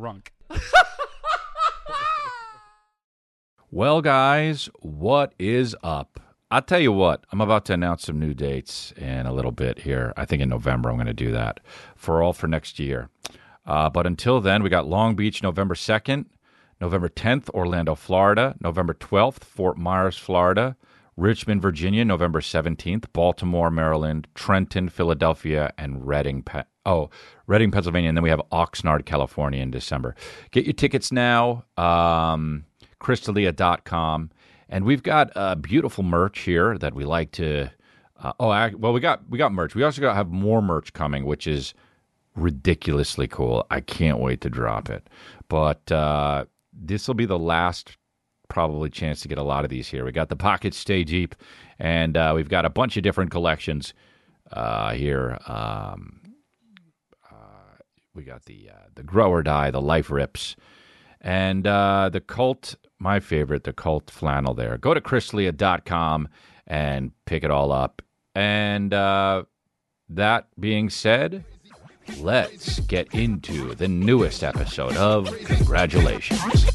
Runk. Well, guys, what is up? I'll tell you what, I'm about to announce some new dates in a little bit here. I think in November I'm going to do that for all for next year. Uh, but until then, we got Long Beach November 2nd, November 10th, Orlando, Florida, November 12th, Fort Myers, Florida, Richmond, Virginia, November 17th, Baltimore, Maryland, Trenton, Philadelphia, and Reading, Pe- oh, Reading, Pennsylvania, and then we have Oxnard, California in December. Get your tickets now. Um, chrisdelia.com. And we've got uh, beautiful merch here that we like to. Uh, oh, I, well, we got we got merch. We also got have more merch coming, which is ridiculously cool. I can't wait to drop it. But uh, this will be the last probably chance to get a lot of these here. We got the Pocket stay deep, and uh, we've got a bunch of different collections uh, here. Um, we got the uh, the grow or die, the life rips, and uh, the cult. My favorite, the cult flannel. There, go to chrisdelia.com and pick it all up. And uh, that being said, let's get into the newest episode of Congratulations.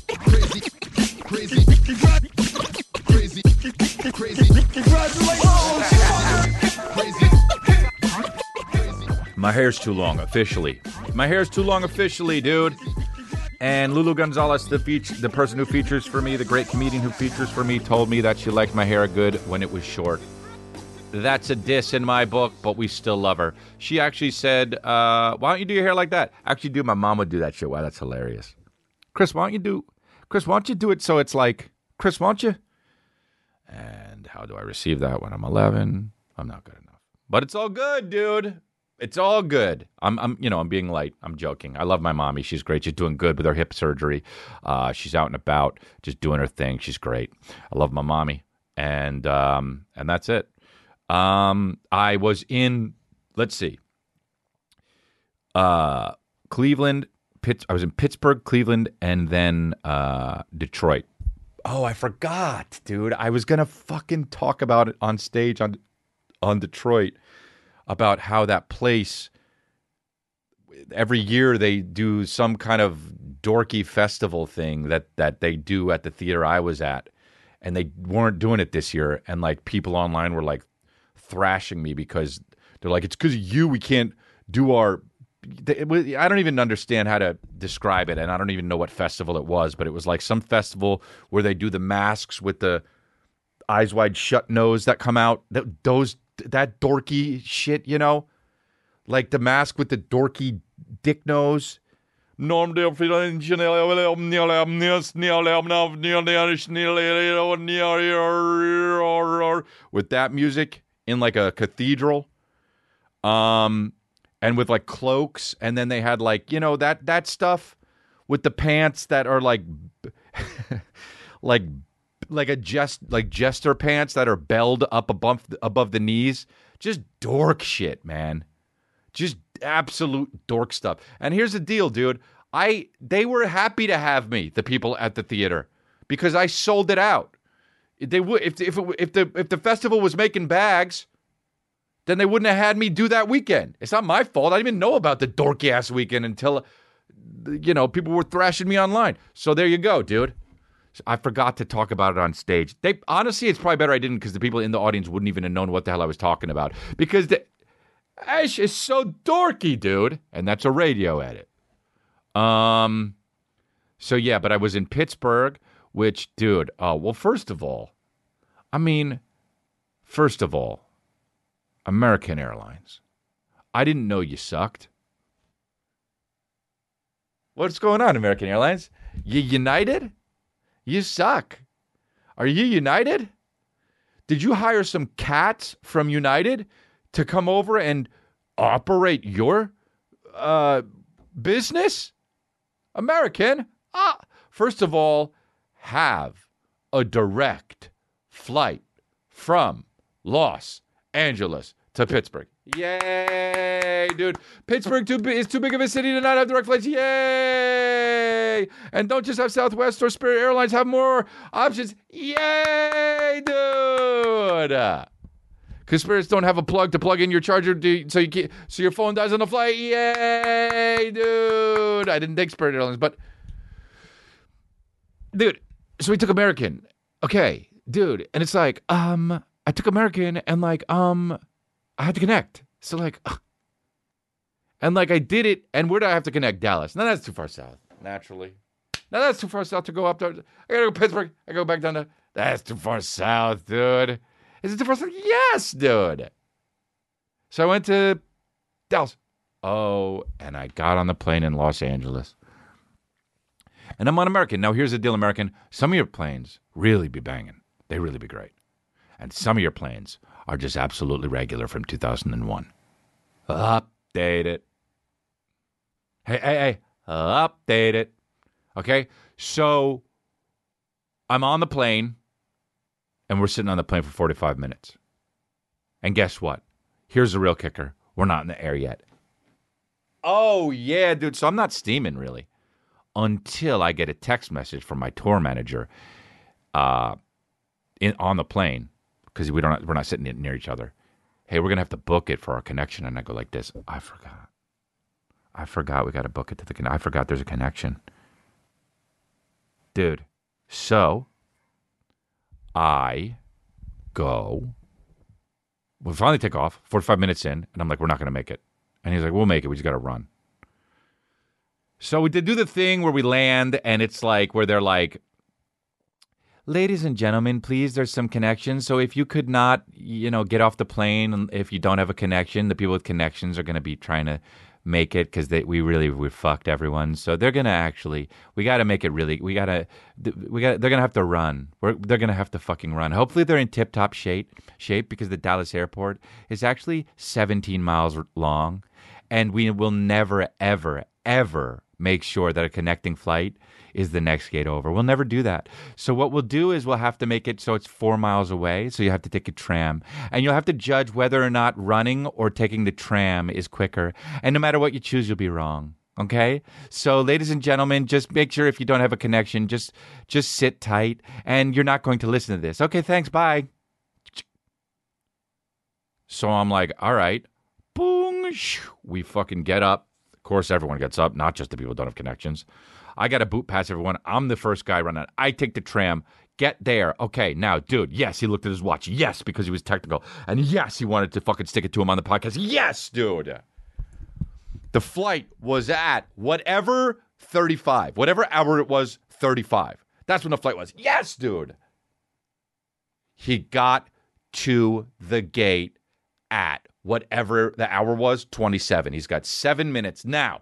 My hair's too long officially. My hair's too long officially, dude. And Lulu Gonzalez, the feature, the person who features for me, the great comedian who features for me, told me that she liked my hair good when it was short. That's a diss in my book, but we still love her. She actually said, uh, "Why don't you do your hair like that?" Actually, do my mom would do that shit. Wow, that's hilarious. Chris, why don't you do? Chris, why don't you do it so it's like Chris, why don't you? And how do I receive that when I'm 11? I'm not good enough. But it's all good, dude. It's all good. I'm, I'm, you know, I'm being light. I'm joking. I love my mommy. She's great. She's doing good with her hip surgery. Uh, she's out and about, just doing her thing. She's great. I love my mommy, and um, and that's it. Um, I was in. Let's see. Uh, Cleveland. Pitt, I was in Pittsburgh, Cleveland, and then uh, Detroit. Oh, I forgot, dude. I was gonna fucking talk about it on stage on on Detroit about how that place every year they do some kind of dorky festival thing that that they do at the theater I was at. And they weren't doing it this year. And like people online were like thrashing me because they're like it's cuz of you. We can't do our I don't even understand how to describe it. And I don't even know what festival it was but it was like some festival where they do the masks with the eyes wide shut nose that come out. Those that dorky shit, you know? Like the mask with the dorky dick nose. With that music in like a cathedral. Um and with like cloaks and then they had like, you know, that that stuff with the pants that are like like like a jest like jester pants that are belled up above above the knees. Just dork shit, man. Just absolute dork stuff. And here's the deal, dude. I they were happy to have me, the people at the theater, because I sold it out. They would if if it, if the if the festival was making bags, then they wouldn't have had me do that weekend. It's not my fault. I didn't even know about the dorky ass weekend until you know people were thrashing me online. So there you go, dude. I forgot to talk about it on stage. They honestly, it's probably better I didn't because the people in the audience wouldn't even have known what the hell I was talking about because the Ash is so dorky, dude, and that's a radio edit. Um, so yeah, but I was in Pittsburgh, which, dude, oh well. First of all, I mean, first of all, American Airlines. I didn't know you sucked. What's going on, American Airlines? You United? You suck. Are you United? Did you hire some cats from United to come over and operate your uh, business? American, ah, first of all, have a direct flight from Los Angeles to Pittsburgh. Yay, dude. Pittsburgh too, is too big of a city to not have direct flights. Yay. And don't just have Southwest or Spirit Airlines have more options. Yay, dude. Because spirits don't have a plug to plug in your charger, to, so you can't. so your phone dies on the flight. Yay, dude! I didn't take Spirit Airlines, but dude, so we took American. Okay, dude, and it's like, um, I took American, and like, um, I had to connect. So like, and like I did it, and where do I have to connect? Dallas. Now that's too far south. Naturally, now that's too far south to go up there. I gotta go Pittsburgh. I go back down to. That's too far south, dude. Is it too far south? Yes, dude. So I went to Dallas. Oh, and I got on the plane in Los Angeles. And I'm on American. Now, here's the deal, American. Some of your planes really be banging. They really be great. And some of your planes are just absolutely regular from 2001. Update it. Hey, hey, hey, update it. Okay? So I'm on the plane and we're sitting on the plane for 45 minutes. And guess what? Here's the real kicker we're not in the air yet. Oh, yeah, dude. So I'm not steaming really until I get a text message from my tour manager uh, in, on the plane because we don't we're not sitting near each other. Hey, we're gonna have to book it for our connection, and I go like this. I forgot. I forgot we got to book it to the. I forgot there's a connection, dude. So I go. We finally take off. Forty-five minutes in, and I'm like, we're not gonna make it. And he's like, we'll make it. We just got to run. So we did do the thing where we land, and it's like where they're like, ladies and gentlemen, please, there's some connections. So if you could not, you know, get off the plane, if you don't have a connection, the people with connections are going to be trying to make it because we really we fucked everyone. So they're gonna actually we got to make it really we got to we got they're gonna have to run. We're, they're gonna have to fucking run. Hopefully they're in tip top shape shape because the Dallas airport is actually 17 miles long, and we will never ever ever make sure that a connecting flight is the next gate over. We'll never do that. So what we'll do is we'll have to make it so it's four miles away. So you have to take a tram, and you'll have to judge whether or not running or taking the tram is quicker. And no matter what you choose, you'll be wrong. Okay? So ladies and gentlemen, just make sure if you don't have a connection, just just sit tight and you're not going to listen to this. Okay, thanks. Bye. So I'm like, all right. Boom. We fucking get up. Course, everyone gets up, not just the people who don't have connections. I got to boot past everyone. I'm the first guy running. I take the tram. Get there. Okay, now, dude, yes, he looked at his watch. Yes, because he was technical. And yes, he wanted to fucking stick it to him on the podcast. Yes, dude. The flight was at whatever 35, whatever hour it was, 35. That's when the flight was. Yes, dude. He got to the gate at whatever the hour was, 27. He's got seven minutes. Now,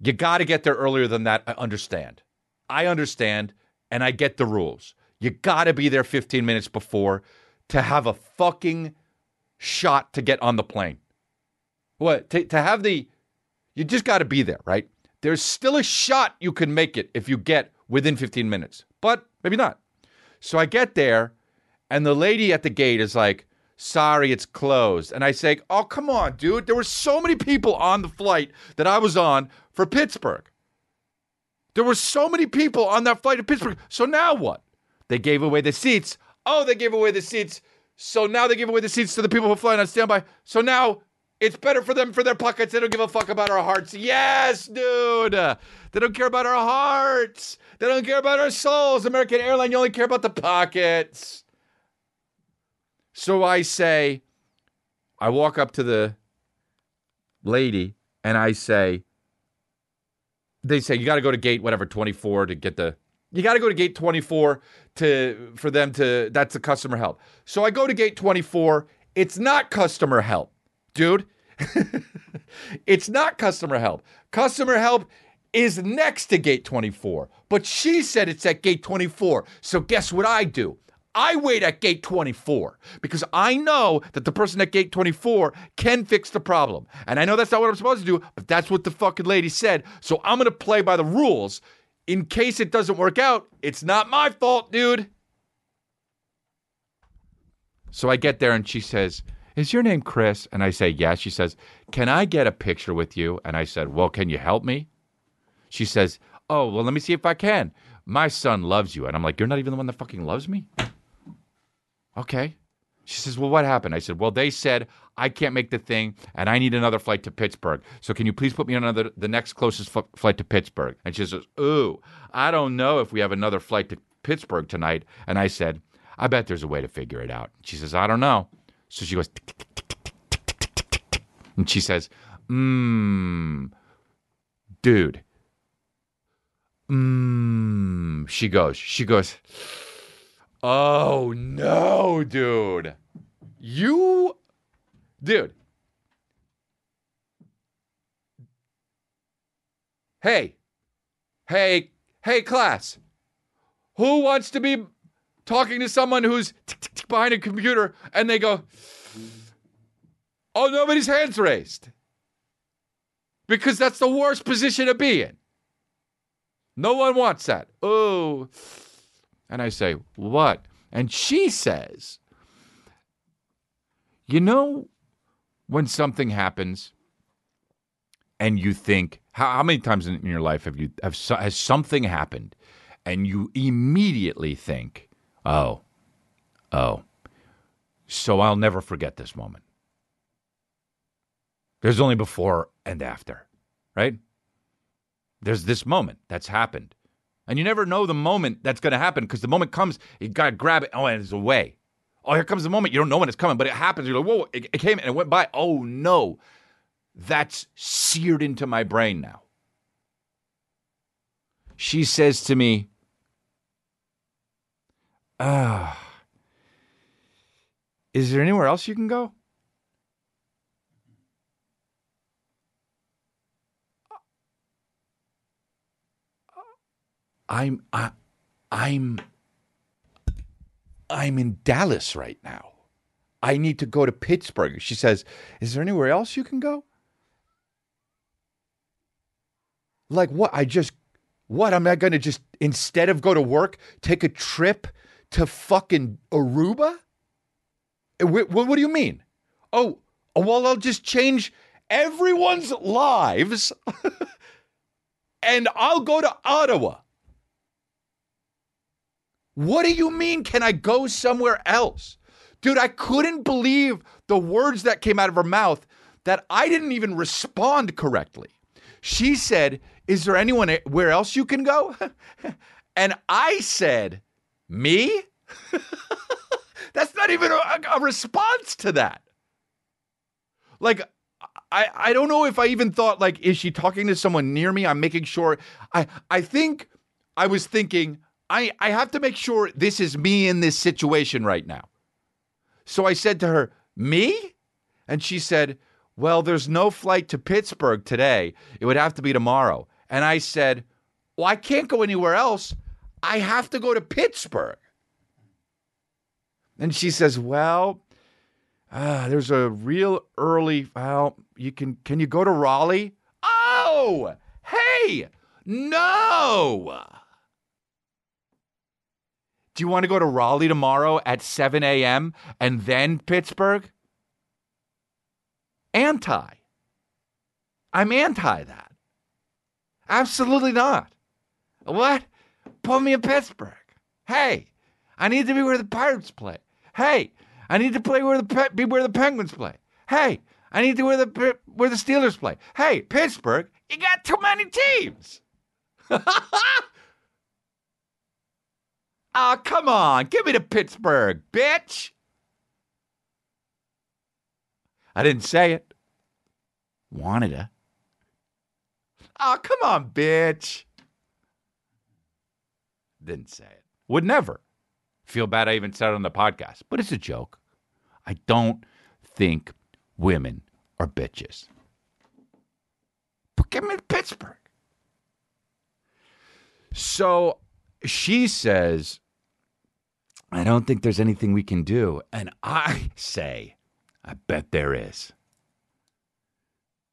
you got to get there earlier than that. I understand. I understand, and I get the rules. You got to be there 15 minutes before to have a fucking shot to get on the plane. What? To, to have the, you just got to be there, right? There's still a shot you can make it if you get within 15 minutes, but maybe not. So I get there, and the lady at the gate is like, sorry, it's closed. And I say, oh, come on, dude. There were so many people on the flight that I was on for Pittsburgh. There were so many people on that flight to Pittsburgh. So now what? They gave away the seats. Oh, they gave away the seats. So now they give away the seats to the people who are flying on standby. So now it's better for them for their pockets. They don't give a fuck about our hearts. Yes, dude. They don't care about our hearts. They don't care about our souls. American Airline, you only care about the pockets. So I say, I walk up to the lady and I say, they say you got to go to gate whatever 24 to get the you got to go to gate 24 to for them to that's the customer help. So I go to gate 24, it's not customer help. Dude, it's not customer help. Customer help is next to gate 24. But she said it's at gate 24. So guess what I do? I wait at gate 24 because I know that the person at gate 24 can fix the problem. And I know that's not what I'm supposed to do, but that's what the fucking lady said. So I'm going to play by the rules. In case it doesn't work out, it's not my fault, dude. So I get there and she says, Is your name Chris? And I say, Yes. She says, Can I get a picture with you? And I said, Well, can you help me? She says, Oh, well, let me see if I can. My son loves you. And I'm like, You're not even the one that fucking loves me? Okay. She says, Well, what happened? I said, Well, they said I can't make the thing and I need another flight to Pittsburgh. So can you please put me on another the next closest flight to Pittsburgh? And she says, Ooh, I don't know if we have another flight to Pittsburgh tonight. And I said, I bet there's a way to figure it out. She says, I don't know. So she goes, and she says, Mmm, dude. Mmm. She goes, she goes. Oh no, dude. You, dude. Hey, hey, hey, class. Who wants to be talking to someone who's behind a computer and they go, Oh, nobody's hands raised? Because that's the worst position to be in. No one wants that. Oh. And I say, What? And she says, You know, when something happens and you think, how, how many times in, your life have you, have, has something happened and you immediately think, Oh, oh, so I'll never forget this moment? There's only before and after, right? There's this moment that's happened. And you never know the moment that's going to happen because the moment comes, you got to grab it. Oh, and it's away. Oh, here comes the moment. You don't know when it's coming, but it happens. You're like, whoa, it, it came and it went by. Oh, no. That's seared into my brain now. She says to me, ah, is there anywhere else you can go? I'm I, I'm I'm in Dallas right now. I need to go to Pittsburgh. She says, "Is there anywhere else you can go?" Like what? I just what? Am I going to just instead of go to work, take a trip to fucking Aruba? Eh, what, what do you mean? Oh, oh, well, I'll just change everyone's lives, and I'll go to Ottawa. What do you mean, can I go somewhere else? Dude, I couldn't believe the words that came out of her mouth that I didn't even respond correctly. She said, Is there anyone where else you can go? and I said, Me? That's not even a, a, response to that. Like, I, I don't know if I even thought, like, is she talking to someone near me? I'm making sure. I, I think I was thinking, I, I have to make sure this is me in this situation right now. So I said to her, Me? And she said, Well, there's no flight to Pittsburgh today. It would have to be tomorrow. And I said, Well, I can't go anywhere else. I have to go to Pittsburgh. And she says, Well, uh, there's a real early, well, you can, can you go to Raleigh? Oh, hey, no. Do you want to go to Raleigh tomorrow at 7 a.m. and then Pittsburgh? Anti. I'm anti that. Absolutely not. What? Put me in Pittsburgh. Hey, I need to be where the Pirates play. Hey, I need to play where the be where the Penguins play. Hey, I need to where the where the Steelers play. Hey, Pittsburgh, you got too many teams. Oh, come on. Give me the Pittsburgh, bitch. I didn't say it. Wanted to. Oh, come on, bitch. Didn't say it. Would never. Feel bad I even said it on the podcast, but it's a joke. I don't think women are bitches. But give me Pittsburgh. So she says, I don't think there's anything we can do. And I say, I bet there is.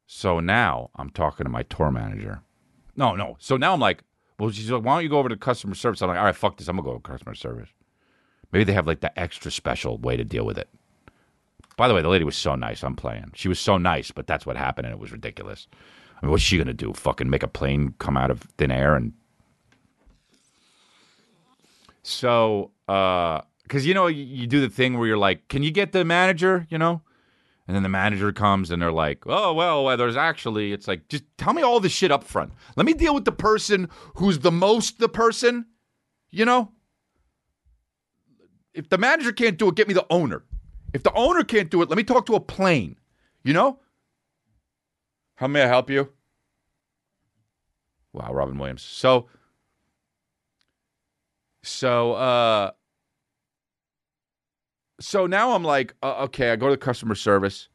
So now I'm talking to my tour manager. No, no. So now I'm like, well, she's like, why don't you go over to customer service? I'm like, all right, fuck this. I'm going to go to customer service. Maybe they have like the extra special way to deal with it. By the way, the lady was so nice. I'm playing. She was so nice, but that's what happened, and it was ridiculous. I mean, what's she gonna do? Fucking make a plane come out of thin air and so, uh, because you know you, you do the thing where you're like, "Can you get the manager?" You know, and then the manager comes and they're like, "Oh well, there's actually." It's like, just tell me all this shit up front. Let me deal with the person who's the most the person. You know, if the manager can't do it, get me the owner. If the owner can't do it, let me talk to a plane. You know? How may I help you? Wow, Robin Williams. So, so, uh, so now I'm like, uh, okay, I go to the customer service,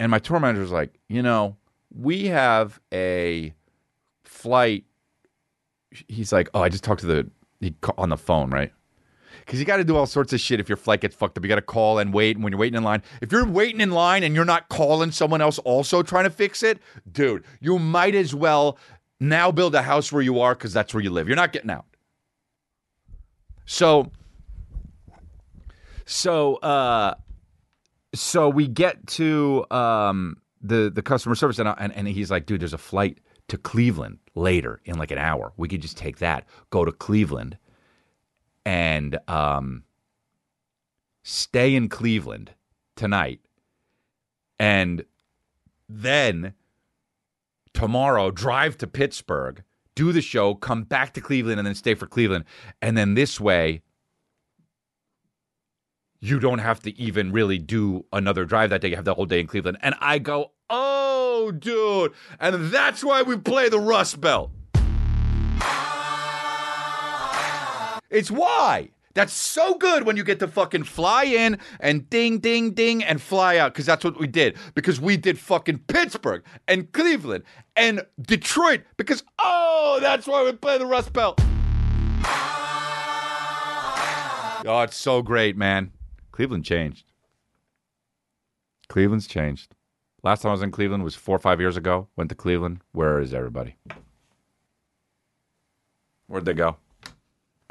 and my tour manager's like, you know, we have a flight. He's like, oh, I just talked to the he on the phone, right? Because you got to do all sorts of shit if your flight gets fucked up. You got to call and wait. And when you're waiting in line, if you're waiting in line and you're not calling someone else also trying to fix it, dude, you might as well now build a house where you are because that's where you live. You're not getting out. So, so, uh, so we get to um, the the customer service and, and and he's like, dude, there's a flight to Cleveland later in like an hour. We could just take that, go to Cleveland, and um, stay in Cleveland tonight, and then tomorrow drive to Pittsburgh, do the show, come back to Cleveland, and then stay for Cleveland, and then this way. You don't have to even really do another drive that day. You have the whole day in Cleveland. And I go, oh, dude. And that's why we play the Rust Belt. It's why. That's so good when you get to fucking fly in and ding, ding, ding and fly out because that's what we did. Because we did fucking Pittsburgh and Cleveland and Detroit because, oh, that's why we play the Rust Belt. Oh, it's so great, man. Cleveland changed. Cleveland's changed. Last time I was in Cleveland was four or five years ago. Went to Cleveland. Where is everybody? Where'd they go?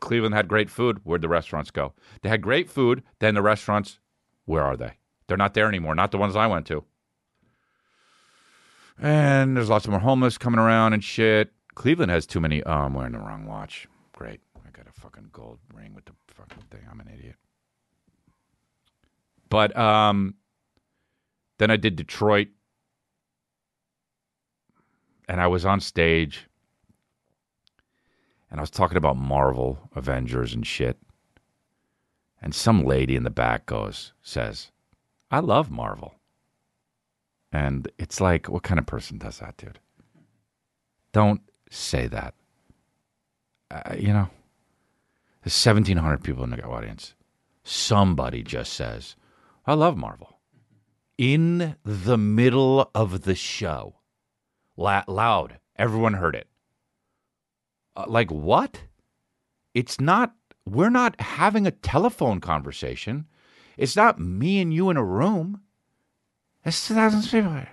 Cleveland had great food. Where'd the restaurants go? They had great food. Then the restaurants, where are they? They're not there anymore. Not the ones I went to. And there's lots of more homeless coming around and shit. Cleveland has too many. Oh, I'm wearing the wrong watch. Great. I got a fucking gold ring with the fucking thing. I'm an idiot. But um, then I did Detroit. And I was on stage and I was talking about Marvel, Avengers, and shit. And some lady in the back goes, says, I love Marvel. And it's like, what kind of person does that, dude? Don't say that. Uh, you know, there's 1,700 people in the audience. Somebody just says, I love Marvel. In the middle of the show, La- loud, everyone heard it. Uh, like what? It's not. We're not having a telephone conversation. It's not me and you in a room. It's two thousand people.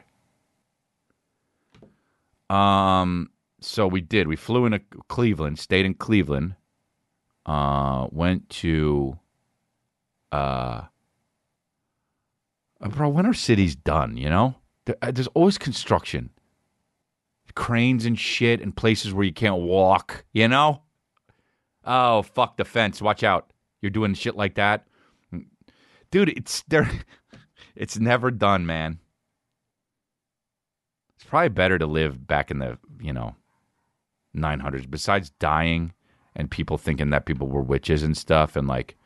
Um. So we did. We flew into Cleveland. Stayed in Cleveland. Uh. Went to. Uh. Bro, when are cities done? You know, uh, there's always construction cranes and shit and places where you can't walk, you know? Oh, fuck the fence. Watch out. You're doing shit like that. Dude, it's there it's never done, man. It's probably better to live back in the, you know, 900s besides dying and people thinking that people were witches and stuff and like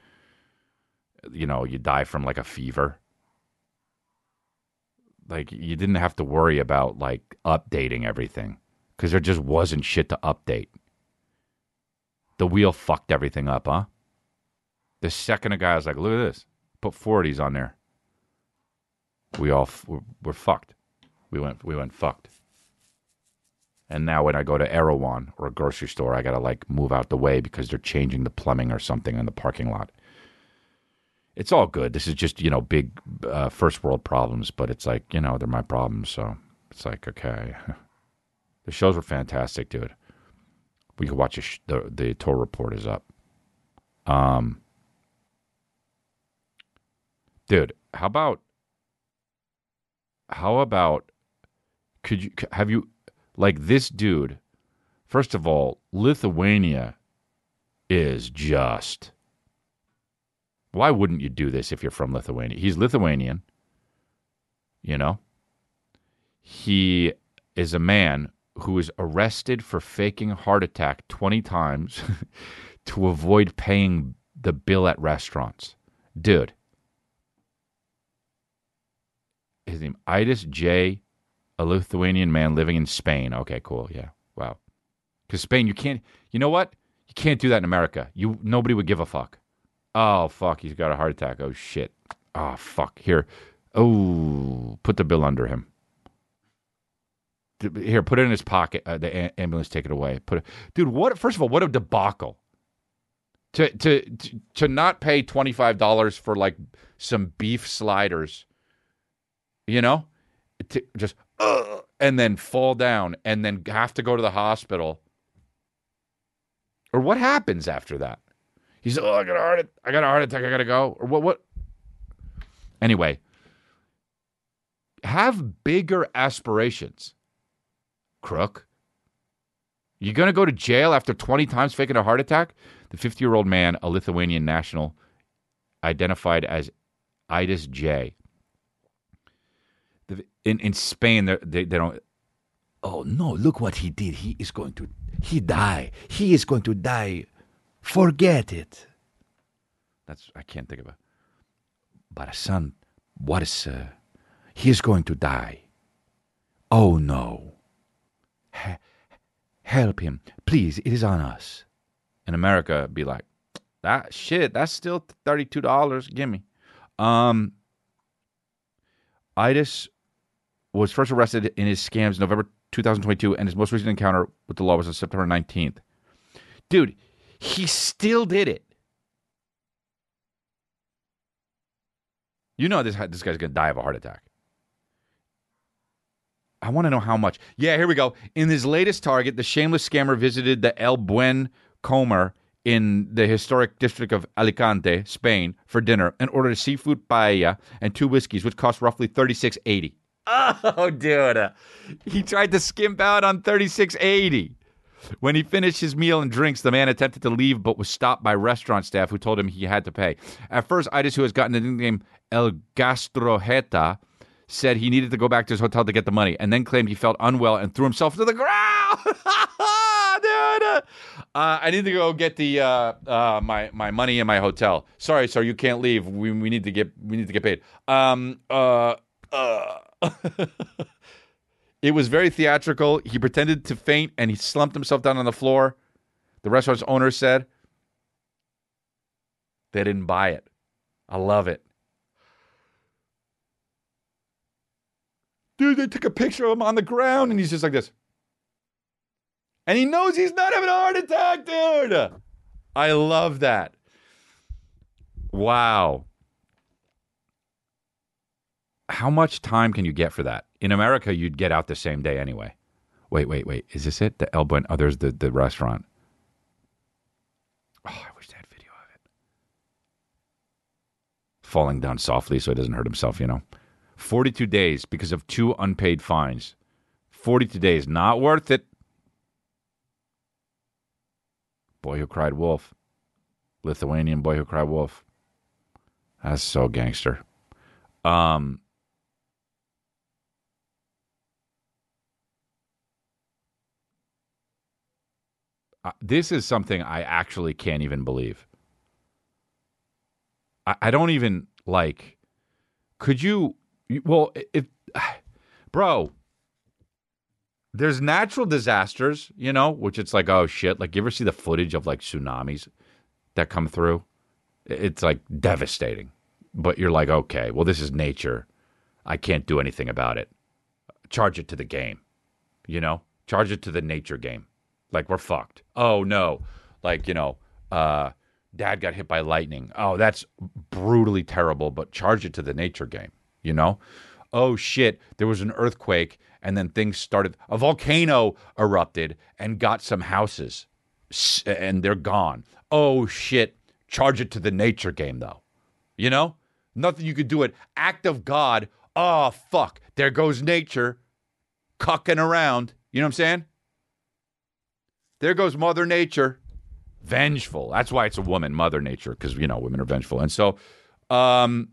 you know, you die from like a fever like you didn't have to worry about like updating everything because there just wasn't shit to update. The wheel fucked everything up, huh? The second a guy was like, "Look at this, put 40s on there," we all we're, we're fucked. We went we went fucked. And now when I go to Erewhon or a grocery store, I gotta like move out the way because they're changing the plumbing or something in the parking lot. It's all good. This is just you know big uh, first world problems, but it's like you know they're my problems, so it's like okay. the shows were fantastic, dude. We could watch sh- the the tour report is up. Um, dude, how about how about could you have you like this dude? First of all, Lithuania is just why wouldn't you do this if you're from Lithuania? He's Lithuanian. You know? He is a man who is arrested for faking a heart attack 20 times to avoid paying the bill at restaurants. Dude. His name Aidas J, a Lithuanian man living in Spain. Okay, cool. Yeah. Wow. Cuz Spain you can't You know what? You can't do that in America. You nobody would give a fuck. Oh fuck, he's got a heart attack. Oh shit. Oh fuck. Here. Oh, put the bill under him. Here, put it in his pocket. Uh, the ambulance take it away. Put it, dude. What? First of all, what a debacle. To to to, to not pay twenty five dollars for like some beef sliders. You know, to just uh, and then fall down and then have to go to the hospital. Or what happens after that? He's oh, I got a heart, I got a heart attack. I gotta go. Or what? What? Anyway, have bigger aspirations, crook. You're gonna go to jail after 20 times faking a heart attack? The 50 year old man, a Lithuanian national, identified as Aidas J. In in Spain, they, they don't. Oh no! Look what he did. He is going to. He die. He is going to die Forget it. That's I can't think of it. But a son, what is uh, he is going to die. Oh no. H- help him, please. It is on us. In America, be like that shit. That's still thirty two dollars. Give me. Um, Aidas was first arrested in his scams November 2022, and his most recent encounter with the law was on September 19th. Dude, he still did it. You know this this guy's gonna die of a heart attack. I want to know how much. Yeah, here we go. In his latest target, the shameless scammer visited the El Buen Comer in the historic district of Alicante, Spain, for dinner and ordered a seafood paella and two whiskeys, which cost roughly thirty six eighty. Oh, dude, he tried to skimp out on thirty six eighty. When he finished his meal and drinks, the man attempted to leave but was stopped by restaurant staff who told him he had to pay. At first, Aidas, who has gotten the nickname El Gastrojeta, said he needed to go back to his hotel to get the money and then claimed he felt unwell and threw himself to the ground. Dude, uh, I need to go get the uh, uh, my my money in my hotel. Sorry, sir, you can't leave. We, we need to get we need to get paid. Um, uh, uh. It was very theatrical. He pretended to faint and he slumped himself down on the floor. The restaurant's owner said they didn't buy it. I love it. Dude, they took a picture of him on the ground and he's just like this. And he knows he's not having a heart attack, dude. I love that. Wow. How much time can you get for that? In America, you'd get out the same day anyway. Wait, wait, wait. Is this it? The El Buen. Oh, there's the, the restaurant. Oh, I wish they had video of it. Falling down softly so he doesn't hurt himself, you know. 42 days because of two unpaid fines. 42 days. Not worth it. Boy Who Cried Wolf. Lithuanian Boy Who Cried Wolf. That's so gangster. Um, this is something I actually can't even believe. I, I don't even like. Could you? Well, if bro, there's natural disasters, you know, which it's like, oh shit. Like, you ever see the footage of like tsunamis that come through? It's like devastating. But you're like, okay, well, this is nature. I can't do anything about it. Charge it to the game, you know? Charge it to the nature game. Like we're fucked. Oh no. Like, you know, uh dad got hit by lightning. Oh, that's brutally terrible, but charge it to the nature game, you know? Oh shit, there was an earthquake and then things started a volcano erupted and got some houses and they're gone. Oh shit, charge it to the nature game though. You know? Nothing you could do it. Act of God. Oh fuck, there goes nature cucking around. You know what I'm saying? There goes Mother Nature. Vengeful. That's why it's a woman, Mother Nature, because you know women are vengeful. And so, um,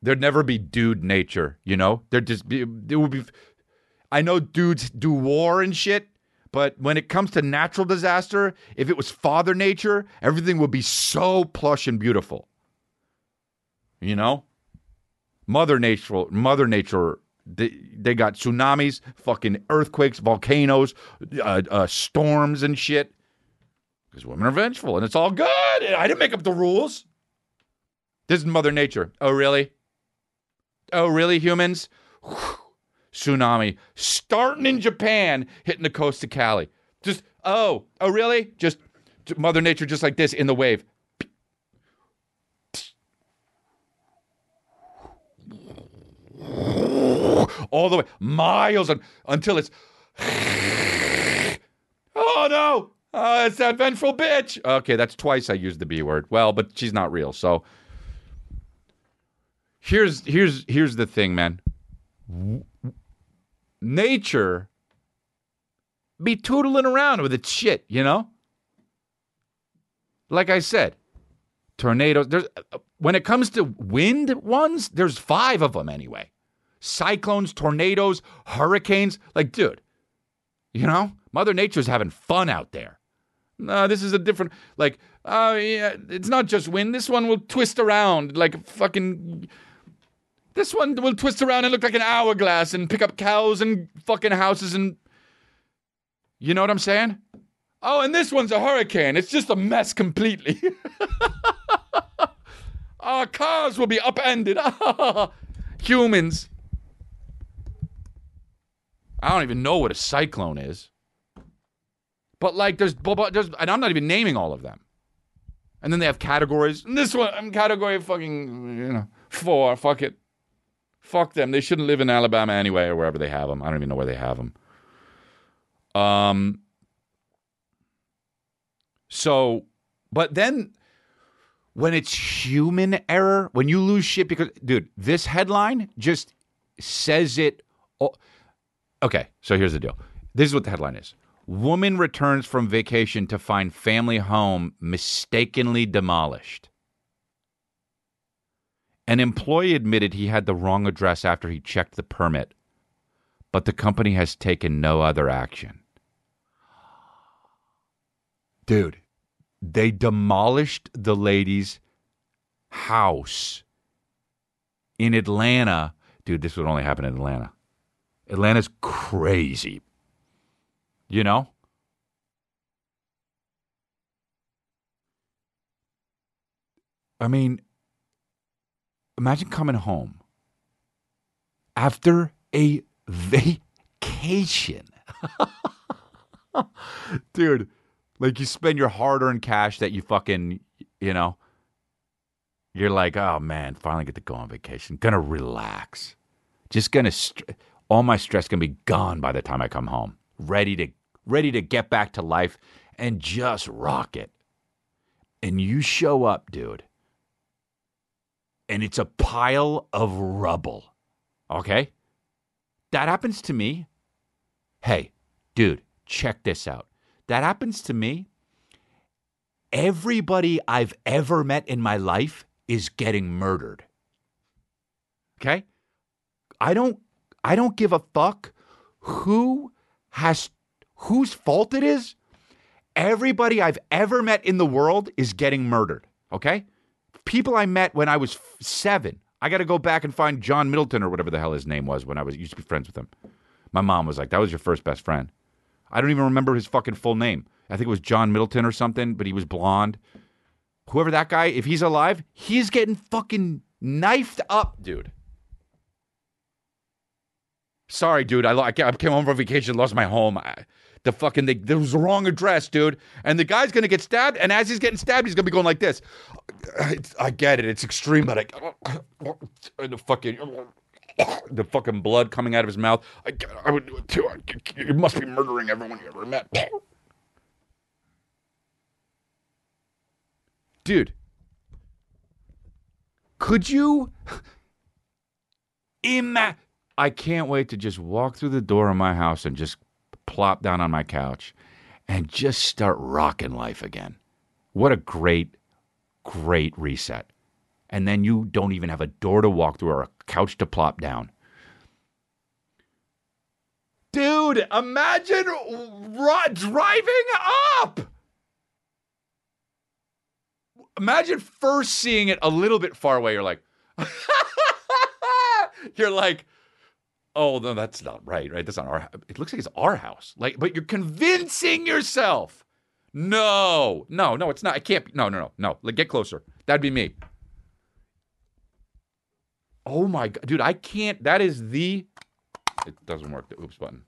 there'd never be dude nature. You know, there'd just be. There would be. I know dudes do war and shit, but when it comes to natural disaster, if it was Father Nature, everything would be so plush and beautiful. You know, Mother Nature, Mother Nature they, they got tsunamis, fucking earthquakes, volcanoes, uh, uh, storms, and shit. Because women are vengeful, and it's all good. I didn't make up the rules. This is Mother Nature. Oh, really? Oh, really, humans? Whew. Tsunami starting in Japan, hitting the coast of Cali. Just oh, oh, really? Just Mother Nature, just like this in the wave. All the way miles un- until it's oh no oh, it's that vengeful bitch. Okay that's twice i used the b word. Well but she's not real so. Here's here's here's the thing man. Nature be tootling around with its shit you know? Like i said tornadoes there's when it comes to wind ones there's five of them anyway cyclones, tornadoes, hurricanes. Like, dude, you know, Mother Nature's having fun out there. No, this is a different, like, oh, yeah, it's not just wind. This one will twist around like fucking. This one will twist around and look like an hourglass and pick up cows and fucking houses and. You know what I'm saying? Oh, and this one's a hurricane. It's just a mess completely. Our cars will be upended. Humans. I don't even know what a cyclone is. But like, there's, there's, and I'm not even naming all of them. And then they have categories. And this one, I'm category fucking, you know, four. Fuck it. Fuck them. They shouldn't live in Alabama anyway or wherever they have them. I don't even know where they have them. Um. So, but then when it's human error, when you lose shit because, dude, this headline just says it. All, Okay, so here's the deal. This is what the headline is. Woman returns from vacation to find family home mistakenly demolished. An employee admitted he had the wrong address after he checked the permit, but the company has taken no other action. Dude, they demolished the lady's house in Atlanta. Dude, this would only happen in Atlanta. Atlanta's crazy. You know? I mean, imagine coming home after a vacation. Dude, like you spend your hard earned cash that you fucking, you know, you're like, oh man, finally get to go on vacation. Gonna relax. Just gonna. All my stress can be gone by the time I come home, ready to ready to get back to life and just rock it. And you show up, dude, and it's a pile of rubble. Okay? That happens to me. Hey, dude, check this out. That happens to me. Everybody I've ever met in my life is getting murdered. Okay? I don't I don't give a fuck who has whose fault it is. Everybody I've ever met in the world is getting murdered. Okay? People I met when I was seven. I got to go back and find John Middleton or whatever the hell his name was when I was used to be friends with him. My mom was like, "That was your first best friend." I don't even remember his fucking full name. I think it was John Middleton or something, but he was blonde. Whoever that guy, if he's alive, he's getting fucking knifed up, dude. Sorry, dude. I, I came home from vacation, lost my home. I, The fucking they, there was the wrong address, dude. And the guy's gonna get stabbed, and as he's getting stabbed, he's gonna be going like this. I, I get it, it's extreme, but I and the fucking the fucking blood coming out of his mouth. I, I would do it too. I, you must be murdering everyone you ever met, dude. Could you imagine? I can't wait to just walk through the door of my house and just plop down on my couch and just start rocking life again. What a great, great reset. And then you don't even have a door to walk through or a couch to plop down. Dude, imagine driving up. Imagine first seeing it a little bit far away. You're like, you're like, oh no, that's not right, right? That's not our. It looks like it's our house. Like, but you're convincing yourself. No, no, no, it's not. I can't. Be, no, no, no, no. Like, get closer. That'd be me. Oh my god, dude, I can't. That is the. It doesn't work. The oops button.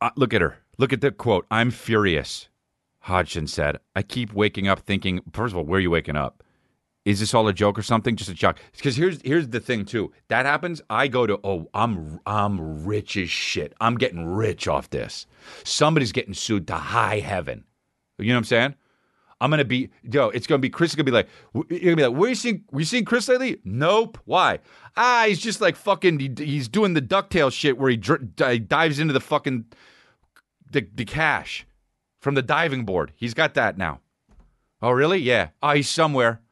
Uh, look at her. Look at the quote. I'm furious. Hodgson said. I keep waking up thinking. First of all, where are you waking up? Is this all a joke or something? Just a shock. Because here's here's the thing too. That happens. I go to oh I'm I'm rich as shit. I'm getting rich off this. Somebody's getting sued to high heaven. You know what I'm saying? I'm gonna be yo. It's gonna be Chris. Is gonna be like you're gonna be like. Where you? Were you seeing Chris lately? Nope. Why? Ah, he's just like fucking. He, he's doing the ducktail shit where he dr- dives into the fucking the the cash from the diving board. He's got that now. Oh really? Yeah. Oh, he's somewhere.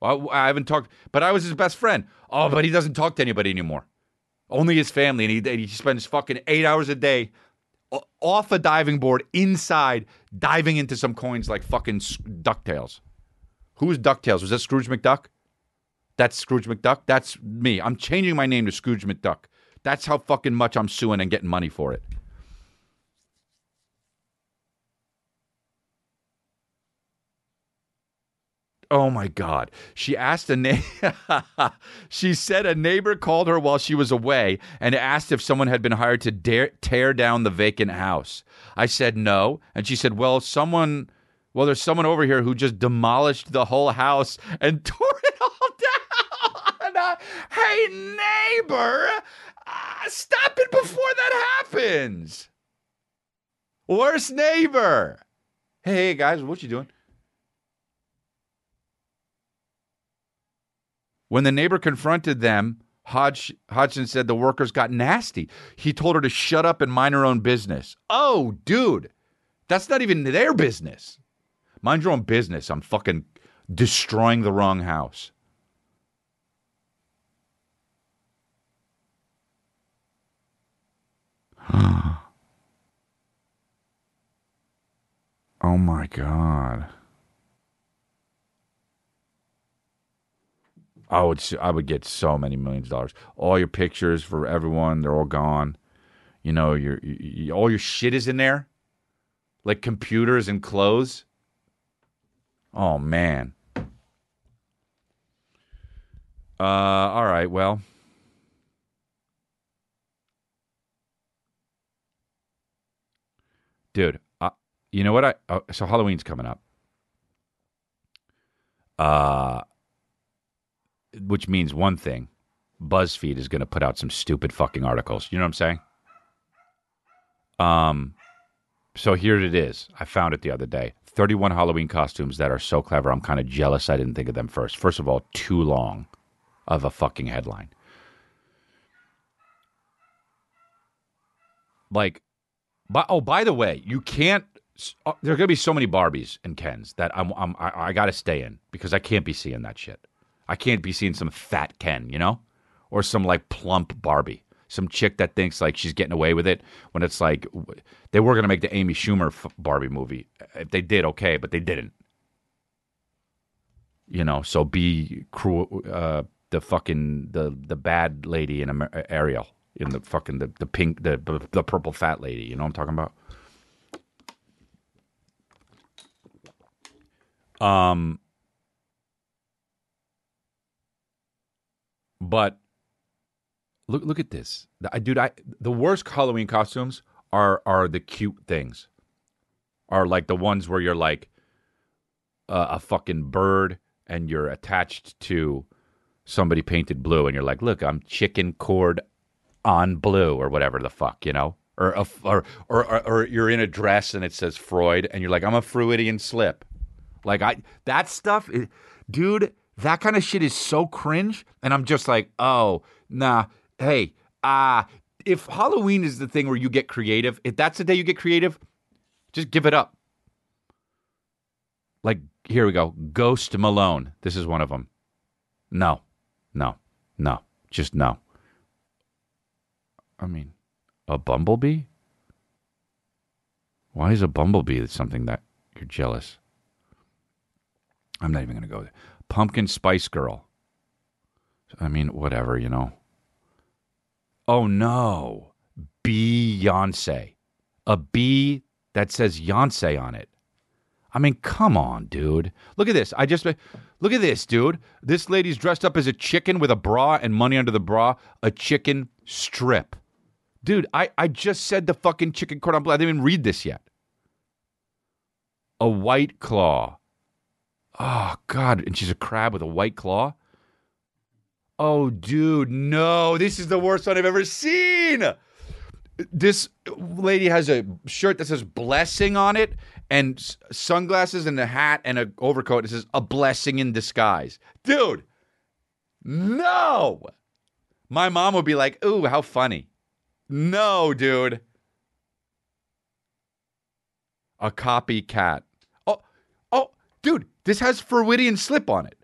I haven't talked, but I was his best friend. Oh, but he doesn't talk to anybody anymore. Only his family, and he, he spends fucking eight hours a day off a diving board inside, diving into some coins like fucking Ducktales. Who's Ducktales? Was that Scrooge McDuck? That's Scrooge McDuck. That's me. I'm changing my name to Scrooge McDuck. That's how fucking much I'm suing and getting money for it. Oh my God. She asked a neighbor, she said a neighbor called her while she was away and asked if someone had been hired to dare, tear down the vacant house. I said no. And she said, well, someone, well, there's someone over here who just demolished the whole house and tore it all down. Hey, neighbor, uh, stop it before that happens. Worst neighbor. Hey, guys, what you doing? When the neighbor confronted them, Hodge, Hodgson said the workers got nasty. He told her to shut up and mind her own business. Oh, dude, that's not even their business. Mind your own business. I'm fucking destroying the wrong house. oh my God. I would I would get so many millions of dollars. All your pictures for everyone, they're all gone. You know, your you, all your shit is in there, like computers and clothes. Oh man. Uh, all right. Well, dude, uh, you know what? I uh, so Halloween's coming up. Uh which means one thing BuzzFeed is going to put out some stupid fucking articles. You know what I'm saying? Um, so here it is. I found it the other day. 31 Halloween costumes that are so clever. I'm kind of jealous I didn't think of them first. First of all, too long of a fucking headline. Like, by, oh, by the way, you can't. Uh, there are going to be so many Barbies and Kens that I'm, I'm I, I got to stay in because I can't be seeing that shit. I can't be seeing some fat Ken, you know, or some like plump Barbie, some chick that thinks like she's getting away with it when it's like they were gonna make the Amy Schumer Barbie movie. If they did, okay, but they didn't. You know, so be cruel. Uh, the fucking the the bad lady in Amer- Ariel in the fucking the, the pink the the purple fat lady. You know what I'm talking about? Um But Look look at this. I, dude, I the worst Halloween costumes are are the cute things. Are like the ones where you're like uh, a fucking bird and you're attached to somebody painted blue and you're like, "Look, I'm chicken cord on blue or whatever the fuck, you know?" Or, a, or, or, or, or you're in a dress and it says Freud and you're like, I'm a Freudian slip. Like I that stuff, dude, that kind of shit is so cringe. And I'm just like, oh, nah, hey, ah, uh, if Halloween is the thing where you get creative, if that's the day you get creative, just give it up. Like, here we go. Ghost Malone. This is one of them. No, no, no, just no. I mean, a bumblebee? Why is a bumblebee something that you're jealous? I'm not even going to go there. Pumpkin Spice Girl. I mean, whatever, you know. Oh no. Beyonce. A B that says Yoncé on it. I mean, come on, dude. Look at this. I just look at this, dude. This lady's dressed up as a chicken with a bra and money under the bra, a chicken strip. Dude, I, I just said the fucking chicken cordon bleu. I didn't even read this yet. A white claw. Oh, God. And she's a crab with a white claw? Oh, dude, no. This is the worst one I've ever seen. This lady has a shirt that says blessing on it and sunglasses and a hat and an overcoat that says a blessing in disguise. Dude, no. My mom would be like, ooh, how funny. No, dude. A copycat. Oh, oh, dude, this has Freudian slip on it.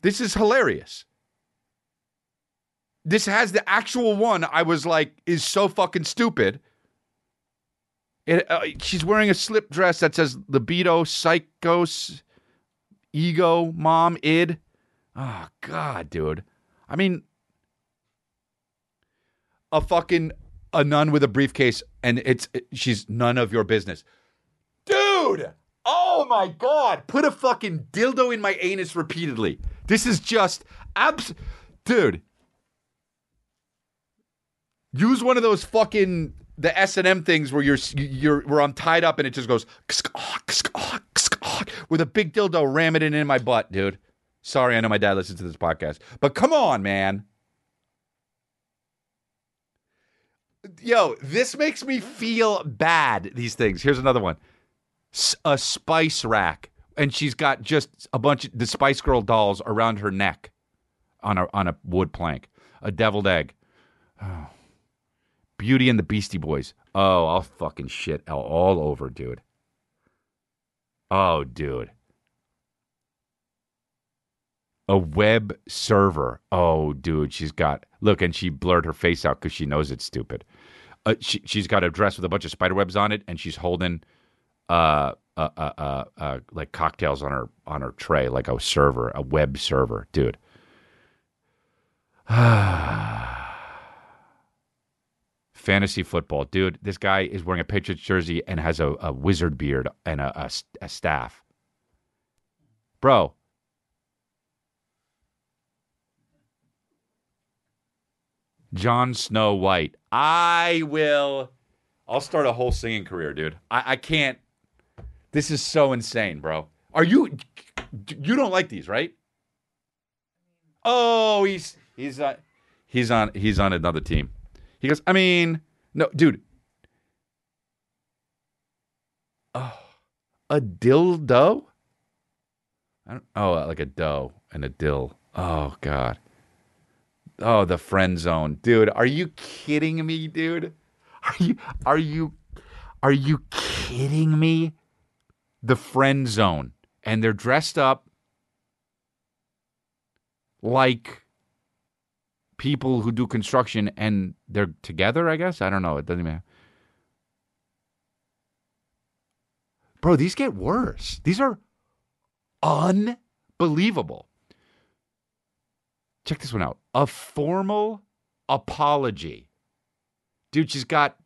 This is hilarious. This has the actual one I was like, is so fucking stupid. It, uh, she's wearing a slip dress that says libido, psychos, ego, mom, id. Oh, God, dude. I mean, a fucking a nun with a briefcase and it's she's none of your business. Dude! Oh my god! Put a fucking dildo in my anus repeatedly. This is just abs Dude. Use one of those fucking the S and M things where you're you're where I'm tied up and it just goes with a big dildo ram it in, my butt, dude. Sorry, I know my dad listens to this podcast, but come on, man. yo, this makes me feel bad. These things. Here's another one: a spice rack, and she's got just a bunch of the Spice Girl dolls around her neck on a on a wood plank. A deviled egg. Oh. Beauty and the Beastie Boys. Oh, I'll fucking shit all, over, dude. Oh, dude. A web server. Oh, dude, she's got look, and she blurred her face out because she knows it's stupid. Uh, she, she's got a dress with a bunch of spider webs on it, and she's holding uh, uh, uh, uh, uh, like cocktails on her on her tray, like a server, a web server, dude. Fantasy football, dude. This guy is wearing a Patriots jersey and has a, a wizard beard and a, a, a staff. Bro, Jon Snow White. I will. I'll start a whole singing career, dude. I, I can't. This is so insane, bro. Are you? You don't like these, right? Oh, he's he's on he's on he's on another team. He goes. I mean, no, dude. Oh, a dildo. I don't. Oh, uh, like a dough and a dill. Oh God. Oh, the friend zone, dude. Are you kidding me, dude? Are you are you are you kidding me? The friend zone, and they're dressed up like people who do construction, and they're together. I guess I don't know. It doesn't matter. Bro, these get worse. These are unbelievable. Check this one out. A formal apology. Dude, she's got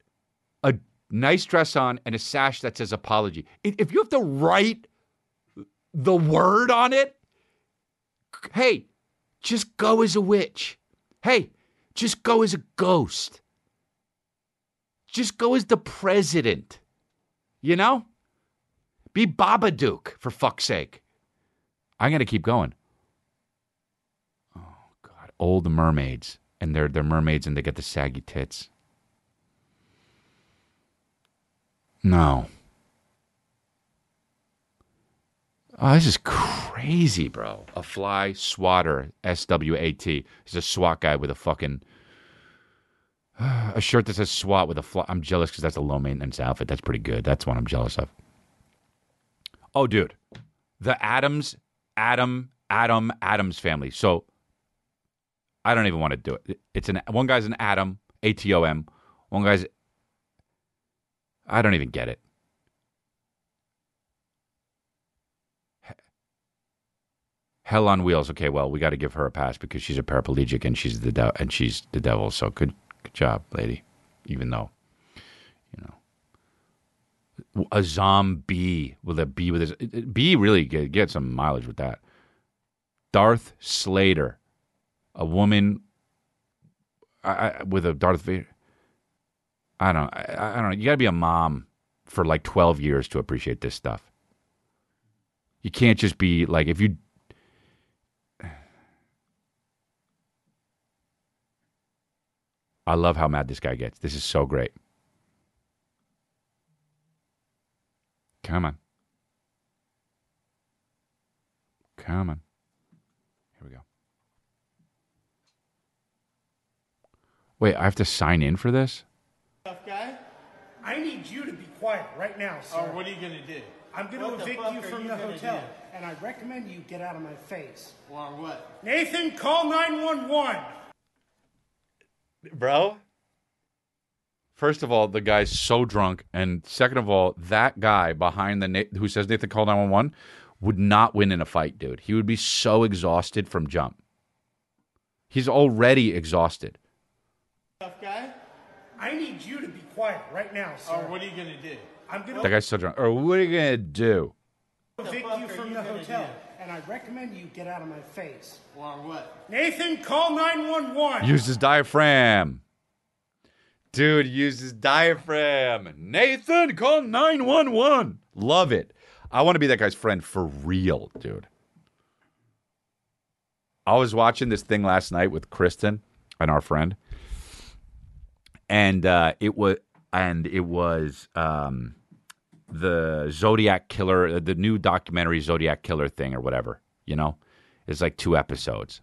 nice dress on and a sash that says apology. If you have to write the word on it, hey, just go as a witch. Hey, just go as a ghost. Just go as the president. You know? Be Babadook, for fuck's sake. I'm going to keep going. Oh, God. Old mermaids. And they're, they're mermaids and they get the saggy tits. No. Oh, this is crazy, bro. A fly swatter, S W A T. He's a SWAT guy with a fucking a shirt that says SWAT with a fly. I'm jealous because that's a low maintenance outfit. That's pretty good. That's one I'm jealous of. Oh, dude, the Adams, Adam, Adam, Adams family. So I don't even want to do it. It's an one guy's an Adam, A T O M. One guy's I don't even get it. Hell on wheels. Okay, well, we got to give her a pass because she's a paraplegic and she's the de- and she's the devil. So good, good job, lady. Even though, you know, a zombie with a B with his B really get, get some mileage with that. Darth Slater, a woman I, I, with a Darth Vader. I don't. I, I don't know. You got to be a mom for like twelve years to appreciate this stuff. You can't just be like if you I love how mad this guy gets. This is so great. Come on. Come on. Here we go. Wait, I have to sign in for this? Tough guy? I need you to be quiet right now, sir. Or what are you gonna do? I'm going to the evict you from you the hotel, do? and I recommend you get out of my face. Or what? Nathan, call 911. Bro? First of all, the guy's so drunk, and second of all, that guy behind the Na- who says Nathan call nine one one would not win in a fight, dude. He would be so exhausted from jump. He's already exhausted. Tough guy? I need you to be quiet right now, oh, sir. Or what are you gonna do? I'm going That guy's so drunk. Or what are you gonna do? evict fuck you are from you the hotel, do? and I recommend you get out of my face. Or what? Nathan, call 911. Use his diaphragm. Dude, use his diaphragm. Nathan, call 911. Love it. I want to be that guy's friend for real, dude. I was watching this thing last night with Kristen and our friend. And uh, it was and it was um, the Zodiac Killer, the new documentary Zodiac Killer thing or whatever, you know? It's like two episodes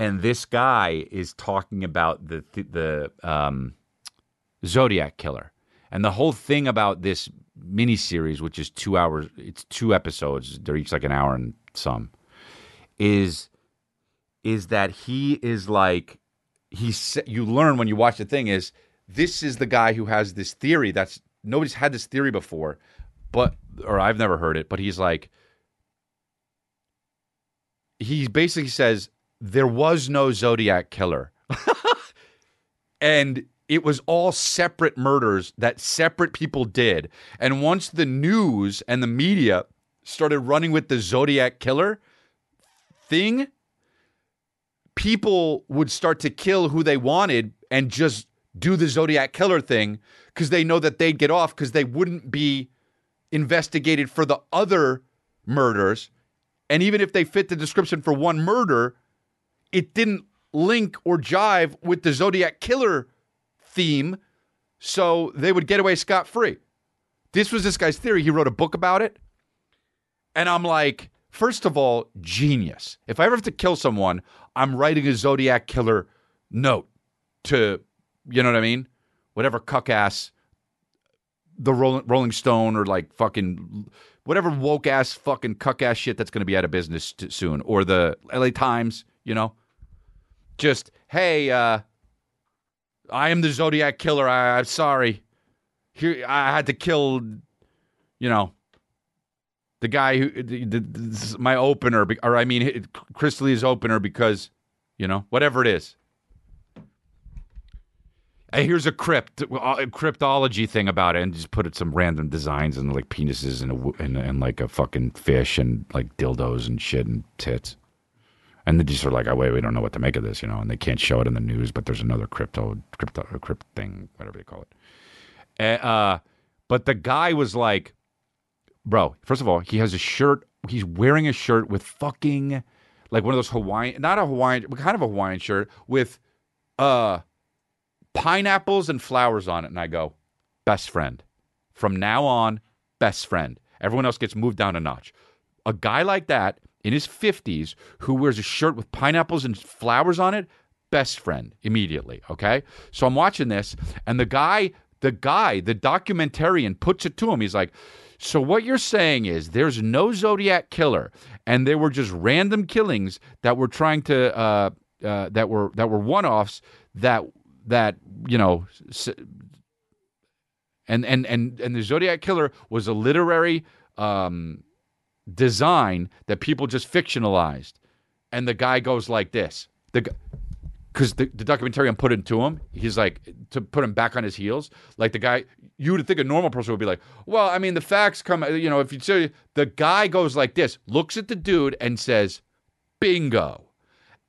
and this guy is talking about the the um, Zodiac killer, and the whole thing about this miniseries, which is two hours, it's two episodes, they're each like an hour and some, is is that he is like he you learn when you watch the thing is this is the guy who has this theory that's nobody's had this theory before, but or I've never heard it, but he's like he basically says there was no Zodiac killer. and it was all separate murders that separate people did. And once the news and the media started running with the Zodiac killer thing, people would start to kill who they wanted and just do the Zodiac killer thing because they know that they'd get off because they wouldn't be investigated for the other murders. And even if they fit the description for one murder, it didn't link or jive with the Zodiac killer theme, so they would get away scot free. This was this guy's theory. He wrote a book about it. And I'm like, first of all, genius. If I ever have to kill someone, I'm writing a Zodiac killer note to, you know what I mean? Whatever cuck ass, the Rolling, Rolling Stone or like fucking whatever woke ass fucking cuck ass shit that's going to be out of business t- soon, or the LA Times, you know? Just, hey, uh, I am the Zodiac killer. I, I'm sorry. Here, I had to kill, you know, the guy who the, the, my opener, or I mean, Chris Lee's opener because, you know, whatever it is. Hey, here's a crypt, a cryptology thing about it, and just put it some random designs and like penises and, a, and and like a fucking fish and like dildos and shit and tits. And they just are like, oh, wait, we don't know what to make of this, you know, and they can't show it in the news, but there's another crypto, crypto, crypto thing, whatever they call it. Uh, uh, but the guy was like, bro, first of all, he has a shirt. He's wearing a shirt with fucking, like one of those Hawaiian, not a Hawaiian, but kind of a Hawaiian shirt with uh, pineapples and flowers on it. And I go, best friend. From now on, best friend. Everyone else gets moved down a notch. A guy like that in his 50s who wears a shirt with pineapples and flowers on it, best friend immediately. Okay. So I'm watching this, and the guy, the guy, the documentarian puts it to him. He's like, so what you're saying is there's no Zodiac killer, and there were just random killings that were trying to uh, uh, that were that were one-offs that that you know s- and and and and the Zodiac killer was a literary um, design that people just fictionalized, and the guy goes like this: the because the, the documentarian put it to him, he's like to put him back on his heels. Like the guy, you would think a normal person would be like, "Well, I mean, the facts come, you know." If you say the guy goes like this, looks at the dude and says, "Bingo,"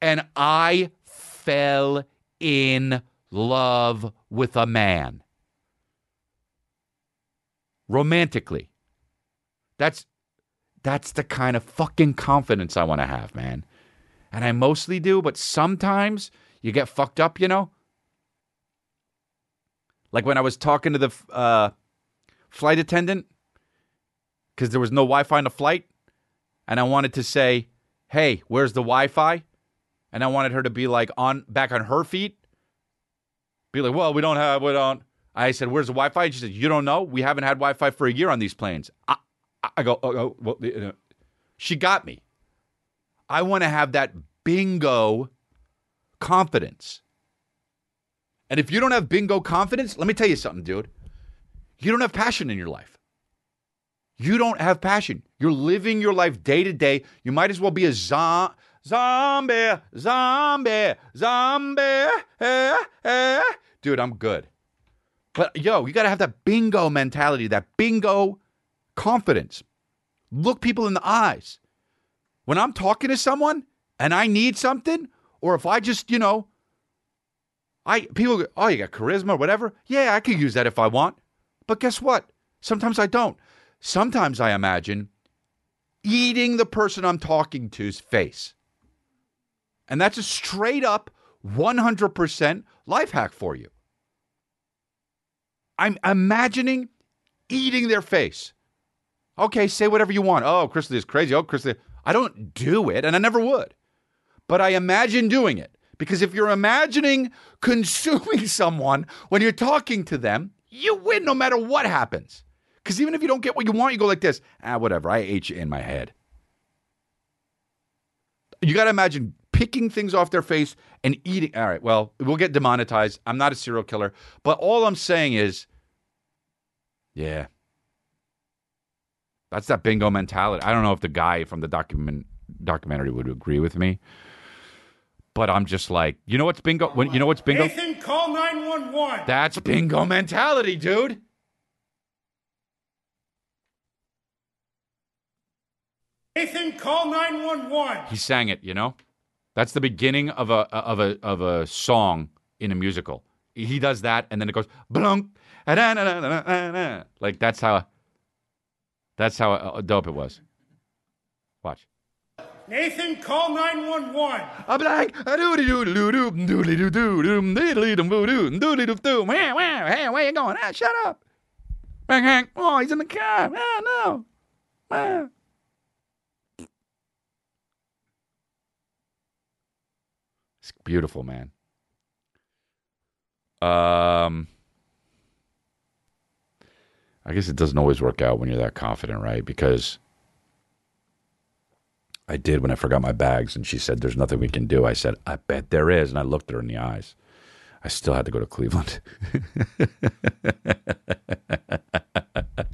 and I fell in love with a man romantically. That's that's the kind of fucking confidence I want to have, man. And I mostly do, but sometimes you get fucked up, you know? Like when I was talking to the uh, flight attendant because there was no Wi Fi on the flight, and I wanted to say, hey, where's the Wi Fi? And I wanted her to be like on back on her feet. Be like, well, we don't have, we don't. I said, where's the Wi Fi? She said, you don't know? We haven't had Wi Fi for a year on these planes. I, I go, oh, oh, well, uh, she got me. I want to have that bingo confidence. And if you don't have bingo confidence, let me tell you something, dude. You don't have passion in your life. You don't have passion. You're living your life day to day. You might as well be a zo- zombie, zombie, zombie. Eh, eh. Dude, I'm good. But yo, you got to have that bingo mentality, that bingo confidence. Look people in the eyes. When I'm talking to someone and I need something, or if I just, you know, I people go, oh, you got charisma or whatever. Yeah, I could use that if I want. But guess what? Sometimes I don't. Sometimes I imagine eating the person I'm talking to's face. And that's a straight up 100% life hack for you. I'm imagining eating their face. Okay, say whatever you want. Oh, Chrisley is crazy. Oh, Chrisley. I don't do it, and I never would. But I imagine doing it. Because if you're imagining consuming someone when you're talking to them, you win no matter what happens. Because even if you don't get what you want, you go like this ah, whatever. I ate you in my head. You got to imagine picking things off their face and eating. All right, well, we'll get demonetized. I'm not a serial killer. But all I'm saying is, yeah, that's that bingo mentality. I don't know if the guy from the document documentary would agree with me, but I'm just like, you know what's bingo? When, you know what's bingo? Nathan, call 911. That's bingo mentality, dude. Nathan, call 911. He sang it, you know. That's the beginning of a of a of a song in a musical. He does that, and then it goes blunk, like that's how that's how uh, dope it was. Watch. Nathan, call 911. A blank, a doody doo doo doo doody doo doo doo doody doo doo doo doody doo doo. Where where hey where you going? Ah, shut up. Bang bang. Oh, he's in the car. Ah no. Ah. It's beautiful, man. Um, I guess it doesn't always work out when you're that confident, right? Because I did when I forgot my bags, and she said, "There's nothing we can do." I said, "I bet there is," and I looked her in the eyes. I still had to go to Cleveland.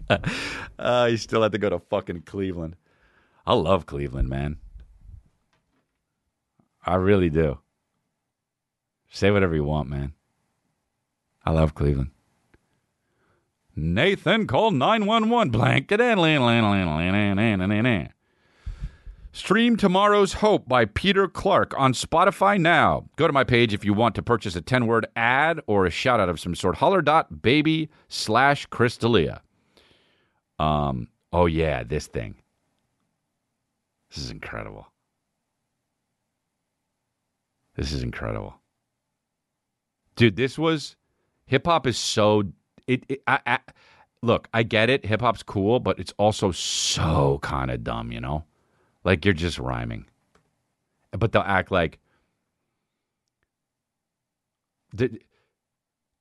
uh, still had to go to fucking Cleveland. I love Cleveland, man. I really do. Say whatever you want, man. I love Cleveland. Nathan, call 911. Blank. Stream Tomorrow's Hope by Peter Clark on Spotify now. Go to my page if you want to purchase a 10 word ad or a shout out of some sort. Holler.baby slash chrisdelia. Um, oh, yeah, this thing. This is incredible. This is incredible. Dude, this was hip hop is so it, it I, I look, I get it. Hip hop's cool, but it's also so kind of dumb, you know? Like you're just rhyming. But they'll act like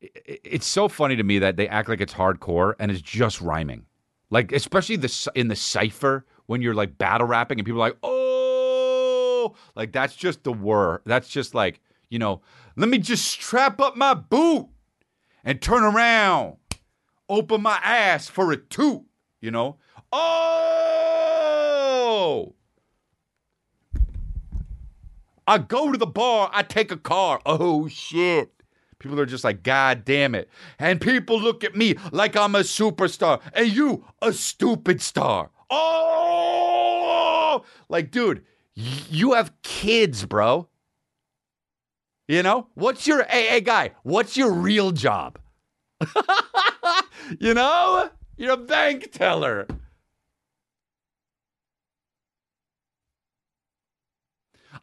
it's so funny to me that they act like it's hardcore and it's just rhyming. Like especially the in the cipher when you're like battle rapping and people are like, "Oh!" Like that's just the word. That's just like, you know, let me just strap up my boot and turn around, open my ass for a toot, you know? Oh! I go to the bar, I take a car. Oh shit. People are just like, God damn it. And people look at me like I'm a superstar and you a stupid star. Oh! Like, dude, you have kids, bro. You know? What's your hey, hey guy, what's your real job? you know? You're a bank teller.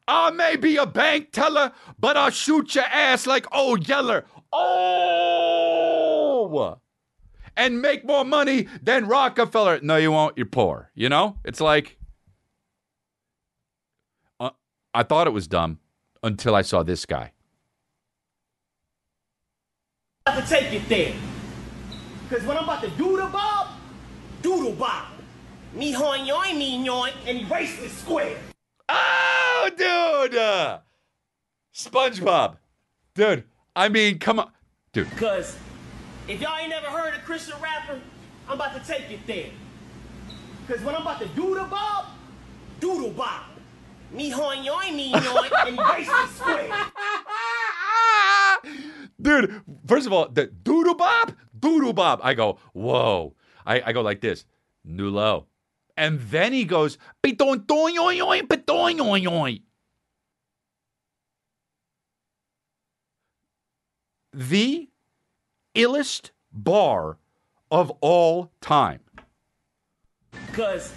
I may be a bank teller, but I'll shoot your ass like old Yeller. Oh! And make more money than Rockefeller. No, you won't. You're poor. You know? It's like. Uh, I thought it was dumb until I saw this guy. I about to take it there. Cause when I'm about to doodle bob, doodle bob. Me hoin yoin, me yoin, and erase the square. Oh, dude! Uh, SpongeBob. Dude, I mean, come on. Dude, Cause if y'all ain't never heard a Christian rapper, I'm about to take it there. Cause when I'm about to doodle bob, doodle bob. Me hoin yoin, me yoin, and the square. dude, first of all, the doodle bob, doodle bob. I go, whoa. I, I go like this, new low. And then he goes, "Pitoin, toin, yoin, yoin, pitoin, yoin, yoin." the illest bar of all time. Cause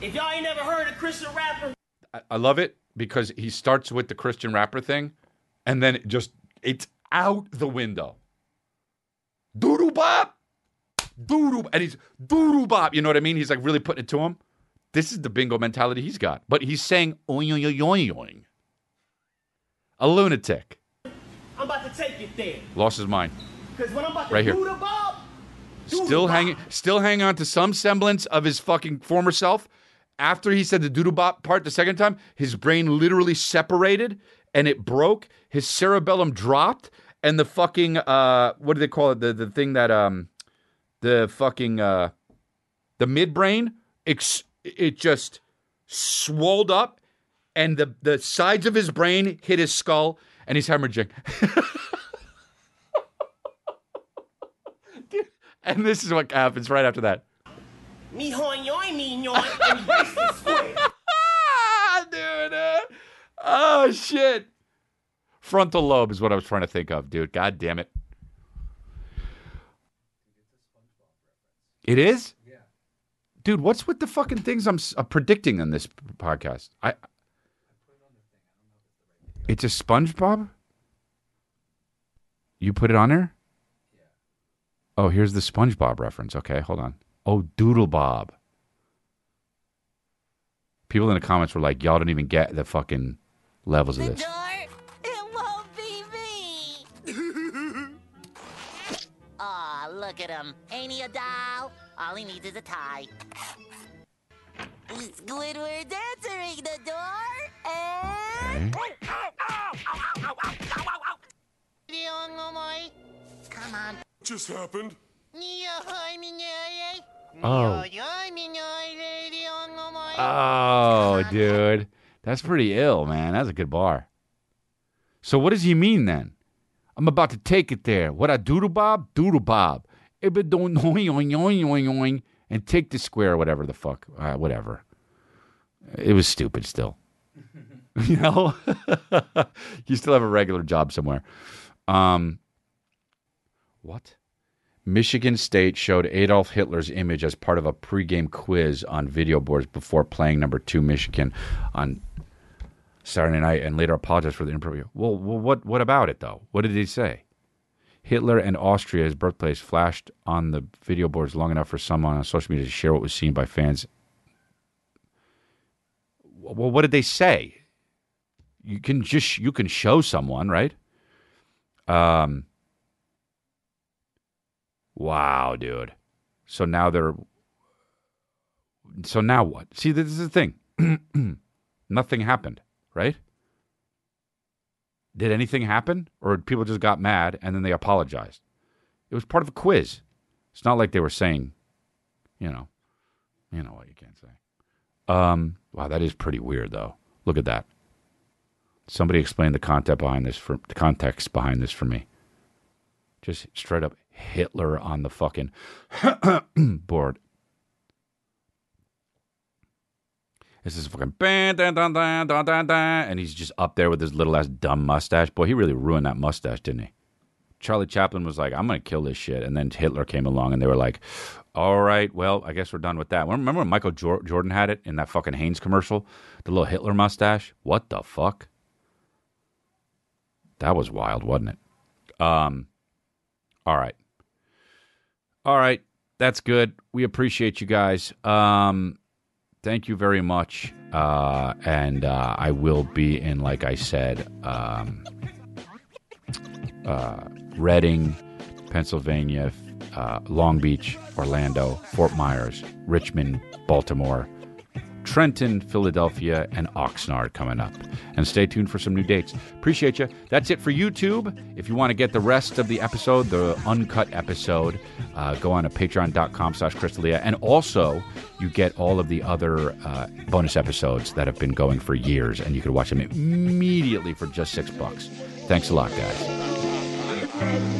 if y'all ain't never heard a Christian rapper, I, I love it because he starts with the Christian rapper thing, and then it just it's out the window. Doodoo bop, doodoo, and he's doodoo bop. You know what I mean? He's like really putting it to him. This is the bingo mentality he's got, but he's saying oing oing oing oing. A lunatic I'm about to take it there. lost his mind. Cause when I'm about to Right here. bob, Still hanging, still hanging on to some semblance of his fucking former self. After he said the doodle bop part the second time, his brain literally separated and it broke. His cerebellum dropped, and the fucking uh, what do they call it? The the thing that um, the fucking uh, the midbrain, ex- it just swolled up, and the the sides of his brain hit his skull, and he's hemorrhaging. and this is what happens right after that. Me hoin yoin, me yoin, and erase the square. Dude. uh, oh shit. Frontal lobe is what I was trying to think of, dude. God damn it. It is? Yeah. Dude, what's with the fucking things I'm s- uh, predicting on this podcast? I. It's a SpongeBob. You put it on there. Yeah. Oh, here's the SpongeBob reference. Okay, hold on. Oh, Doodle Bob. People in the comments were like, "Y'all don't even get the fucking levels of this." Look at him. Ain't he a doll? All he needs is a tie. Squidward's answering the door, and... Hmm? Oh Come on. just happened? Oh. Oh, dude. That's pretty ill, man. That's a good bar. So what does he mean then? I'm about to take it there. What I doodle bob? Doodle bob. Yoing and take the square, whatever the fuck. Uh, whatever. it was stupid still. you know, you still have a regular job somewhere. Um, what? Michigan State showed Adolf Hitler's image as part of a pregame quiz on video boards before playing number two Michigan on Saturday night, and later apologized for the interview. Well, well, what what about it though? What did he say? Hitler and Austria, his birthplace, flashed on the video boards long enough for someone on social media to share what was seen by fans. Well, what did they say? You can just you can show someone, right? Um. Wow, dude. So now they're. So now what? See, this is the thing. Nothing happened, right? Did anything happen? Or people just got mad and then they apologized? It was part of a quiz. It's not like they were saying, you know, you know what you can't say. Um, wow, that is pretty weird though. Look at that. Somebody explain the context behind this for the context behind this for me. Just straight up Hitler on the fucking board. This is fucking dun, dun, dun, dun, dun, dun, and he's just up there with his little ass dumb mustache. Boy, he really ruined that mustache, didn't he? Charlie Chaplin was like, "I'm gonna kill this shit," and then Hitler came along, and they were like, "All right, well, I guess we're done with that." Remember when Michael Jor- Jordan had it in that fucking Hanes commercial, the little Hitler mustache? What the fuck? That was wild, wasn't it? Um, all right, all right, that's good. We appreciate you guys. Um, thank you very much. Uh, and uh, I will be in, like I said, um, uh, Reading, Pennsylvania, uh, Long Beach, Orlando, Fort Myers, Richmond, Baltimore, Trenton, Philadelphia, and Oxnard coming up. And stay tuned for some new dates. Appreciate you. That's it for YouTube. If you want to get the rest of the episode, the uncut episode, uh, go on to patreon.com slash chrisdelia. And also, you get all of the other uh, bonus episodes that have been going for years, and you can watch them immediately for just six bucks. Thanks a lot, guys.